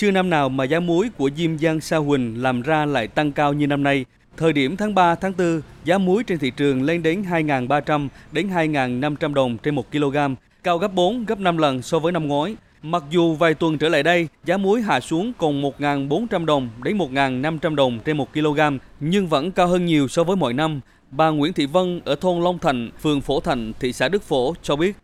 chưa năm nào mà giá muối của Diêm Giang Sa Huỳnh làm ra lại tăng cao như năm nay. Thời điểm tháng 3, tháng 4, giá muối trên thị trường lên đến 2.300 đến 2.500 đồng trên 1 kg, cao gấp 4, gấp 5 lần so với năm ngoái. Mặc dù vài tuần trở lại đây, giá muối hạ xuống còn 1.400 đồng đến 1.500 đồng trên 1 kg, nhưng vẫn cao hơn nhiều so với mọi năm. Bà Nguyễn Thị Vân ở thôn Long Thành, phường Phổ Thành, thị xã Đức Phổ cho biết.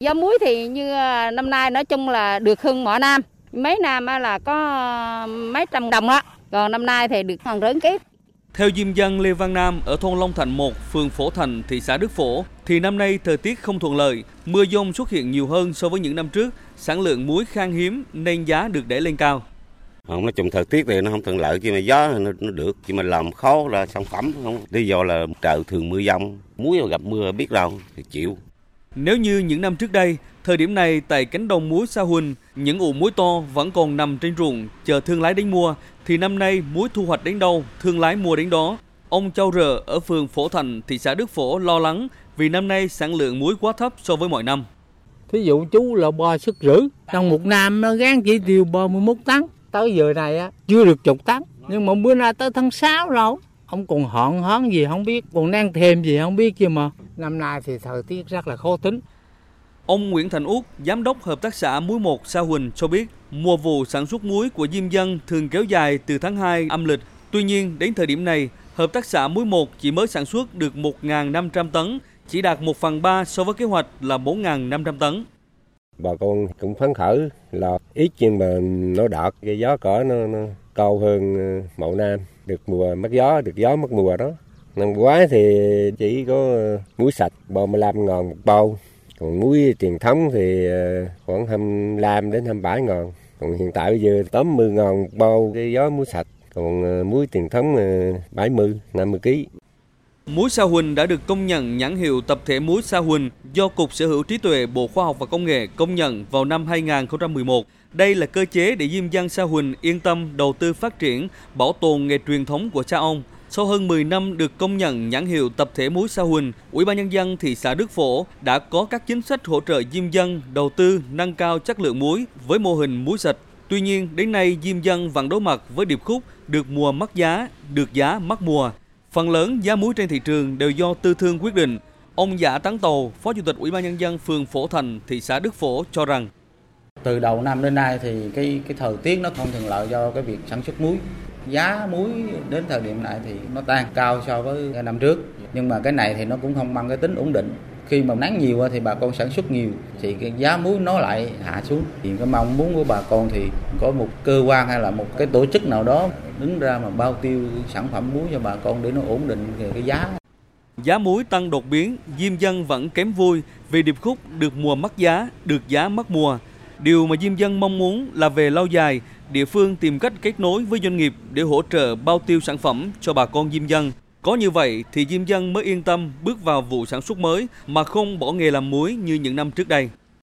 Giá muối thì như à, năm nay nói chung là được hơn mọi năm. Mấy năm là có mấy trăm đồng đó. Còn năm nay thì được hàng rớn ký. Theo diêm dân Lê Văn Nam ở thôn Long Thành 1, phường Phổ Thành, thị xã Đức Phổ, thì năm nay thời tiết không thuận lợi, mưa dông xuất hiện nhiều hơn so với những năm trước, sản lượng muối khan hiếm nên giá được đẩy lên cao. Không nói chung thời tiết thì nó không thuận lợi chứ mà gió nó, nó được chứ mà làm khó là sản phẩm không lý do là trời thường mưa dông muối mà gặp mưa biết đâu thì chịu nếu như những năm trước đây, thời điểm này tại cánh đồng muối Sa Huỳnh, những ụ muối to vẫn còn nằm trên ruộng chờ thương lái đến mua, thì năm nay muối thu hoạch đến đâu, thương lái mua đến đó. Ông Châu Rờ ở phường Phổ Thành thị xã Đức Phổ lo lắng vì năm nay sản lượng muối quá thấp so với mọi năm. Thí dụ chú là bò sức rưỡi, trong một năm nó gán chỉ tiêu 31 tấn. Tới giờ này á, chưa được chục tấn. Nhưng mà bữa nay tới tháng 6 rồi ông còn họn hón gì không biết còn đang thêm gì không biết chứ mà. Năm nay thì thời tiết rất là khó tính. Ông Nguyễn Thành Út, Giám đốc Hợp tác xã Muối 1 Sa Huỳnh cho biết, mùa vụ sản xuất muối của Diêm Dân thường kéo dài từ tháng 2 âm lịch. Tuy nhiên, đến thời điểm này, Hợp tác xã Muối 1 chỉ mới sản xuất được 1.500 tấn, chỉ đạt 1 phần 3 so với kế hoạch là 4.500 tấn bà con cũng phấn khởi là ít nhưng mà nó đạt cái gió cỏ nó, nó cao hơn ờ, mậu nam. Được mùa mất gió được gió mất mùa đó. Năm ngoái thì chỉ có ờ, muối sạch 35 ngàn một bao. Còn muối truyền thống thì ờ, khoảng 25 đến 27 ngàn. Còn hiện tại bây giờ 80 ngàn một bao cái gió muối sạch. Còn muối truyền thống 70 50 kg Muối Sa Huỳnh đã được công nhận nhãn hiệu tập thể muối Sa Huỳnh do Cục Sở hữu trí tuệ Bộ Khoa học và Công nghệ công nhận vào năm 2011. Đây là cơ chế để diêm dân Sa Huỳnh yên tâm đầu tư phát triển, bảo tồn nghề truyền thống của cha ông. Sau hơn 10 năm được công nhận nhãn hiệu tập thể muối Sa Huỳnh, Ủy ban nhân dân thị xã Đức Phổ đã có các chính sách hỗ trợ diêm dân đầu tư nâng cao chất lượng muối với mô hình muối sạch. Tuy nhiên, đến nay diêm dân vẫn đối mặt với điệp khúc được mùa mất giá, được giá mất mùa. Phần lớn giá muối trên thị trường đều do tư thương quyết định. Ông Giả Tán Tàu, Phó Chủ tịch Ủy ban nhân dân phường Phổ Thành, thị xã Đức Phổ cho rằng từ đầu năm đến nay thì cái cái thời tiết nó không thuận lợi do cái việc sản xuất muối. Giá muối đến thời điểm này thì nó tăng cao so với năm trước. Nhưng mà cái này thì nó cũng không mang cái tính ổn định. Khi mà nắng nhiều thì bà con sản xuất nhiều thì cái giá muối nó lại hạ xuống. Thì cái mong muốn của bà con thì có một cơ quan hay là một cái tổ chức nào đó đứng ra mà bao tiêu sản phẩm muối cho bà con để nó ổn định về cái giá. Giá muối tăng đột biến, diêm dân vẫn kém vui vì điệp khúc được mùa mất giá, được giá mất mùa. Điều mà diêm dân mong muốn là về lâu dài, địa phương tìm cách kết nối với doanh nghiệp để hỗ trợ bao tiêu sản phẩm cho bà con diêm dân. Có như vậy thì diêm dân mới yên tâm bước vào vụ sản xuất mới mà không bỏ nghề làm muối như những năm trước đây.